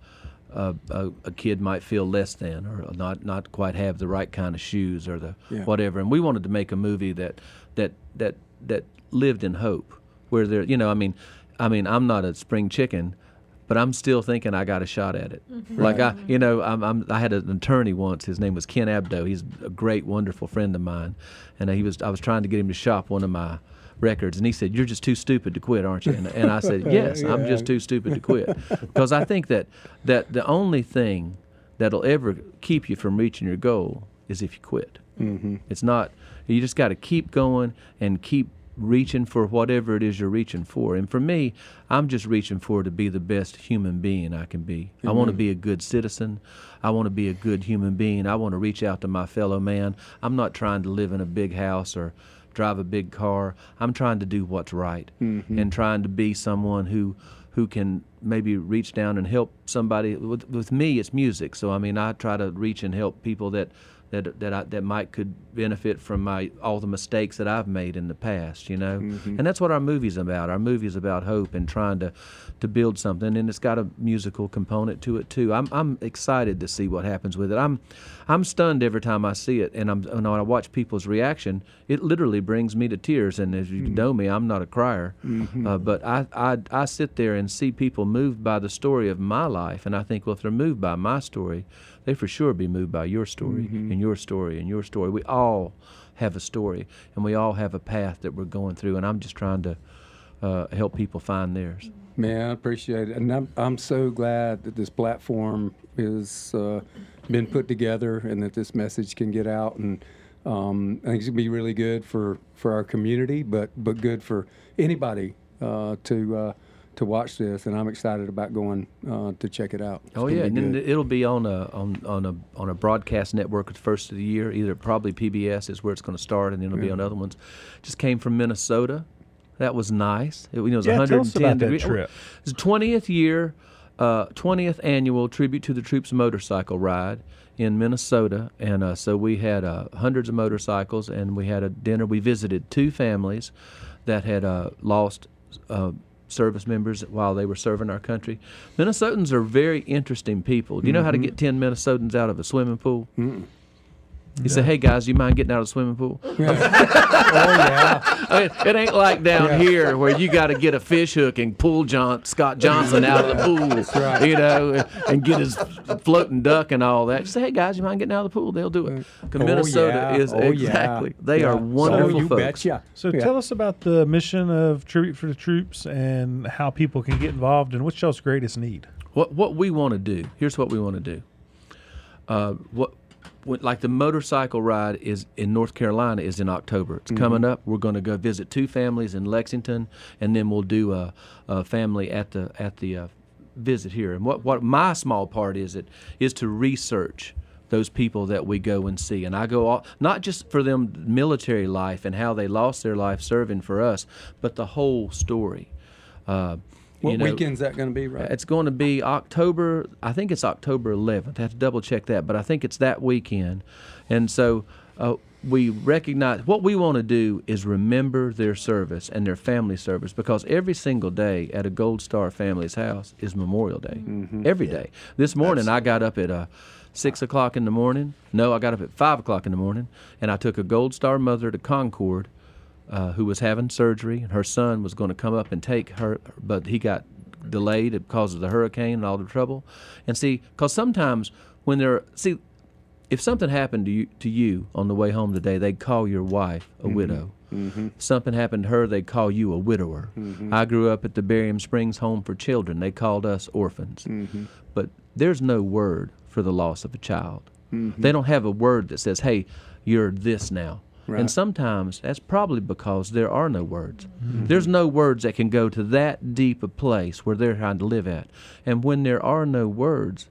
Speaker 4: a, a, a kid might feel less than or not not quite have the right kind of shoes or the
Speaker 1: Yeah.
Speaker 4: whatever. And we wanted to make a movie that that that that lived in hope, where there, you know, I mean, I mean, I'm not a spring chicken. But I'm still thinking I got a shot at it. Mm-hmm. Like I, you know, I'm, I'm, I had an attorney once. His name was Ken Abdo. He's a great, wonderful friend of mine, and he was. I was trying to get him to shop one of my records, and he said, "You're just too stupid to quit, aren't you?" And, and I said, "Yes, I'm just too stupid to quit," because I think that that the only thing that'll ever keep you from reaching your goal is if you quit. Mm-hmm. It's not. You just got to keep going and keep reaching for whatever it is you're reaching for. And for me, I'm just reaching for to be the best human being I can be. I want to be a good citizen. I want to be a good human being. I want to reach out to my fellow man. I'm not trying to live in a big house or drive a big car. I'm trying to do what's right mm-hmm. and trying to be someone who who can maybe reach down and help somebody with, with me it's music so i mean i try to reach and help people that that that I, that might could benefit from my all the mistakes that I've made in the past, you know. Mm-hmm. And that's what our movie's about. Our movie's about hope and trying to to build something, and it's got a musical component to it too. I'm I'm excited to see what happens with it. I'm I'm stunned every time I see it, and I'm and when I watch people's reaction. It literally brings me to tears. And as you mm-hmm. know me, I'm not a crier, mm-hmm. uh, but I, I I sit there and see people moved by the story of my life, and I think, well, if they're moved by my story, they for sure be moved by your story and your story and your story. We all have a story, and we all have a path that we're going through, and I'm just trying to uh, help people find theirs.
Speaker 1: Man, I appreciate it, and I'm I'm so glad that this platform has uh, been put together and that this message can get out, and um, I think it's gonna be really good for, for our community, but but good for anybody uh, to uh, to watch this, and I'm excited about going uh, to check it out. It's
Speaker 4: Oh yeah, and it'll be on a on, on a on a broadcast network at the first of the year. Either probably PBS is where it's going to start, and then it'll be on other ones. Just came from Minnesota. That was nice. It, you know, it was
Speaker 2: Yeah,
Speaker 4: 110
Speaker 2: us about that
Speaker 4: degrees.
Speaker 2: trip.
Speaker 4: It's the 20th year, uh, 20th annual tribute to the troops motorcycle ride in Minnesota, and uh, so we had uh, hundreds of motorcycles, and we had a dinner. We visited two families that had uh, lost. Uh, Service members while they were serving our country. Minnesotans are very interesting people. Do you know how to mm-hmm. get 10 Minnesotans out of a swimming pool? You said, hey guys, you mind getting out of the swimming pool?
Speaker 1: oh yeah,
Speaker 4: I mean, it ain't like down here where you got to get a fish hook and pull John Scott Johnson out of the pool,
Speaker 1: right.
Speaker 4: you know, and get his floating duck and all that. Just Say, hey guys, you mind getting out of the pool? They'll do it. 'Cause
Speaker 1: Oh,
Speaker 4: Minnesota
Speaker 1: yeah.
Speaker 4: is
Speaker 1: Oh, yeah.
Speaker 4: exactly. They
Speaker 1: Yeah.
Speaker 4: are wonderful
Speaker 1: Oh, you
Speaker 4: folks.
Speaker 1: betcha.
Speaker 2: So
Speaker 1: Yeah.
Speaker 2: tell us about the mission of Tribute for the Troops and how people can get involved and what's y'all's greatest need.
Speaker 4: What what we want to do? Here's what we want to do. Uh, what, what like the motorcycle ride is in North Carolina is in October. It's coming up. We're going to go visit two families in Lexington, and then we'll do a, a family at the at the uh, visit here. And what what my small part is it is to research those people that we go and see. And I go all, not just for them military life and how they lost their life serving for us, but the whole story. Uh,
Speaker 1: what
Speaker 4: you know,
Speaker 1: weekend's that going to be? Right.
Speaker 4: it's going to be October. I think it's October 11th. I have to double check that, but I think it's that weekend. And so uh, we recognize what we want to do is remember their service and their family service because every single day at a Gold Star family's house is Memorial Day. Every day. This morning I got up at uh, six o'clock in the morning. No, I got up at five o'clock in the morning, and I took a Gold Star mother to Concord uh, who was having surgery, and her son was going to come up and take her, but he got delayed because of the hurricane and all the trouble. And see, because sometimes when they're see, if something happened to you to you on the way home today, they'd call your wife a mm-hmm. widow. Mm-hmm. Something happened to her, they'd call you a widower. Mm-hmm. I grew up at the Barium Springs Home for Children. They called us orphans. But there's no word for the loss of a child. They don't have a word that says, "Hey, you're this now."
Speaker 1: Right.
Speaker 4: And sometimes that's probably because there are no words. Mm-hmm. There's no words that can go to that deep a place where they're trying to live at. And when there are no words,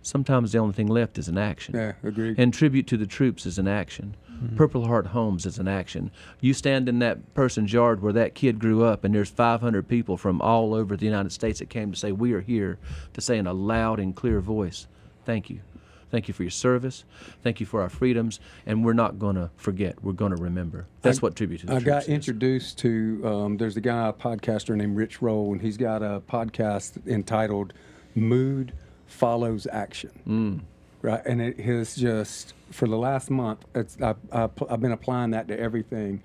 Speaker 4: sometimes the only thing left is an action.
Speaker 1: yeah, agreed.
Speaker 4: And tribute to the troops is an action. Mm-hmm. Purple Heart Homes is an action. You stand in that person's yard where that kid grew up, and there's 500 people from all over the United States that came to say, We are here to say in a loud and clear voice, Thank you. Thank you for your service. Thank you for our freedoms. And we're not going to forget. We're going to remember. That's what tribute to the
Speaker 1: I got
Speaker 4: is.
Speaker 1: introduced to um, there's a guy, a podcaster named Rich Roll, and he's got a podcast entitled "Mood Follows Action."
Speaker 4: Mm.
Speaker 1: Right, and it has just for the last month, it's I, I, I've been applying that to everything.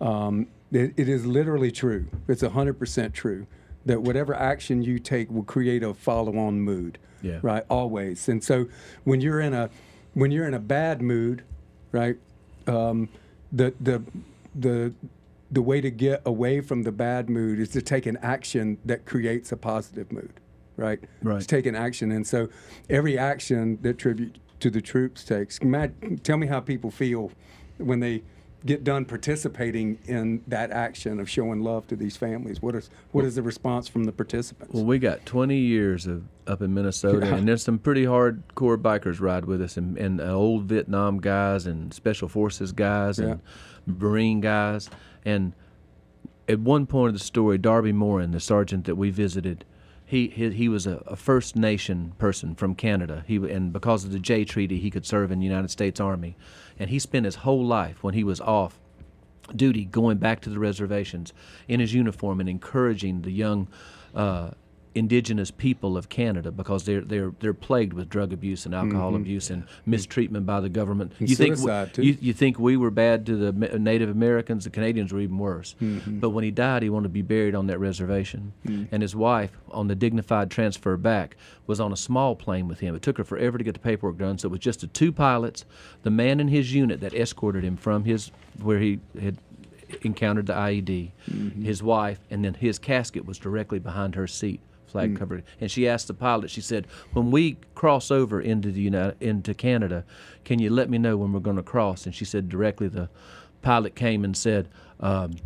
Speaker 1: Um, it, it is literally true. It's hundred percent true that whatever action you take will create a follow-on mood.
Speaker 4: Yeah.
Speaker 1: Right, always. And so when you're in a when you're in a bad mood, right, um, the the the the way to get away from the bad mood is to take an action that creates a positive mood, right?
Speaker 4: Right.
Speaker 1: It's taking action, and so every action that tribute to the troops takes. Matt, tell me how people feel when they get done participating in that action of showing love to these families. What is what is the response from the participants?
Speaker 4: Well, we got 20 years of up in Minnesota,
Speaker 1: Yeah.
Speaker 4: and there's some pretty hardcore bikers ride with us, and, and old Vietnam guys, and Special Forces guys, and Marine guys. And at one point of the story, Darby Morin, the sergeant that we visited, he he, he was a, a First Nation person from Canada. He and because of the Jay Treaty, he could serve in the United States Army, and he spent his whole life when he was off duty going back to the reservations in his uniform and encouraging the young uh, indigenous people of Canada because they're they're they're plagued with drug abuse and alcohol mm-hmm. abuse and mistreatment by the government.
Speaker 1: And
Speaker 4: you think
Speaker 1: too.
Speaker 4: you, you think we were bad to the Native Americans? The Canadians were even worse.
Speaker 1: Mm-hmm.
Speaker 4: But when he died, he wanted to be buried on that reservation, mm. and his wife, on the dignified transfer back, was on a small plane with him. It took her forever to get the paperwork done, so it was just the two pilots, the man in his unit that escorted him from his where he had encountered the IED, mm-hmm. his wife, and then his casket was directly behind her seat, flag mm. covered. And she asked the pilot, she said, "When we cross over into the United, into Canada, can you let me know when we're going to cross?" And she said directly, the pilot came and said, um,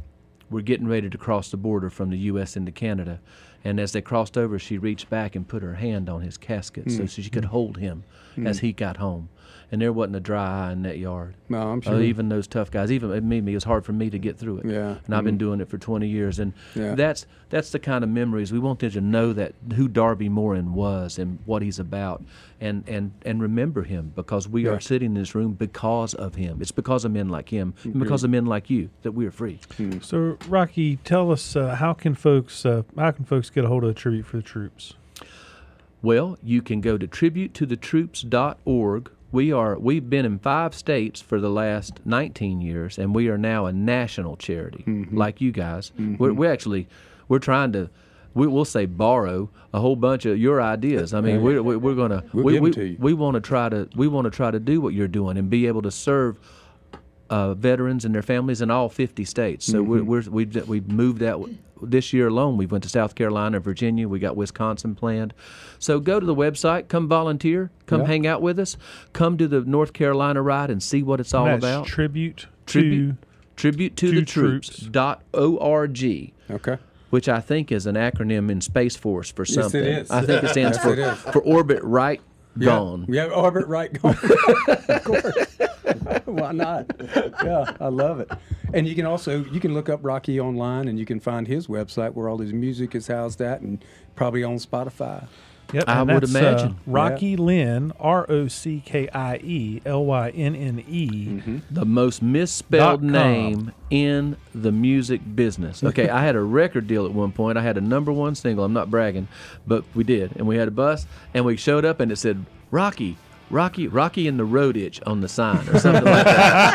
Speaker 4: "We're getting ready to cross the border from the U.S. into Canada." And as they crossed over, she reached back and put her hand on his casket so mm. she could hold him mm. as he got home. And there wasn't a dry eye in that yard.
Speaker 1: No, I'm
Speaker 4: Uh,
Speaker 1: sure.
Speaker 4: even those tough guys, even uh, me, me, it was hard for me to get through it.
Speaker 1: Yeah.
Speaker 4: And I've been doing it for 20 years, and
Speaker 1: Yeah.
Speaker 4: that's that's the kind of memories we want them to know that who Darby Morin was and what he's about, and and and remember him because we
Speaker 1: Yeah.
Speaker 4: are sitting in this room because of him. It's because of men like him, and because of men like you that we are free.
Speaker 2: So, Rockie, tell us uh, how can folks uh, how can folks get a hold of the tribute for the troops?
Speaker 4: Well, you can go to tributetothetroops.org. We are we've been in five states for the last 19 years, and we are now a national charity, mm-hmm. like you guys. Mm-hmm. We're, we actually we're trying to. We, we'll say borrow a whole bunch of your ideas. I mean, we're, we're, we're gonna
Speaker 1: We'll
Speaker 4: we, we,
Speaker 1: to
Speaker 4: we want to try to we want to try to do what you're doing and be able to serve uh, veterans and their families in all 50 states. So we're, we're, we've, we've moved that this year alone. We went to South Carolina, Virginia. We got Wisconsin planned. So go to the website, come volunteer, come
Speaker 1: Yeah.
Speaker 4: hang out with us, come to the North Carolina ride and see what it's all
Speaker 2: That's
Speaker 4: about.
Speaker 2: tribute
Speaker 4: Tribute,
Speaker 2: to
Speaker 4: tribute to,
Speaker 2: to
Speaker 4: the troops. dot org.
Speaker 1: Okay.
Speaker 4: Which I think is an acronym in Space Force for
Speaker 1: Yes, it
Speaker 4: something.
Speaker 1: is.
Speaker 4: I think it stands
Speaker 1: Yes,
Speaker 4: for,
Speaker 1: it is.
Speaker 4: for orbit right gone.
Speaker 1: Yeah, orbit right gone. of course. Why not? Yeah, I love it. And you can also you can look up Rockie online and you can find his website where all his music is housed at and probably on Spotify.
Speaker 2: Yep,
Speaker 4: I would
Speaker 2: that's, uh,
Speaker 4: imagine.
Speaker 2: Rockie Lynne, R O C K I E L Y N N E.
Speaker 4: the most misspelled name in the music business. Okay, I had a record deal at one point. I had a number one single. I'm not bragging, but we did, and we had a bus, and we showed up, and it said Rocky, Rocky, Rocky in the road itch on the sign or something like that.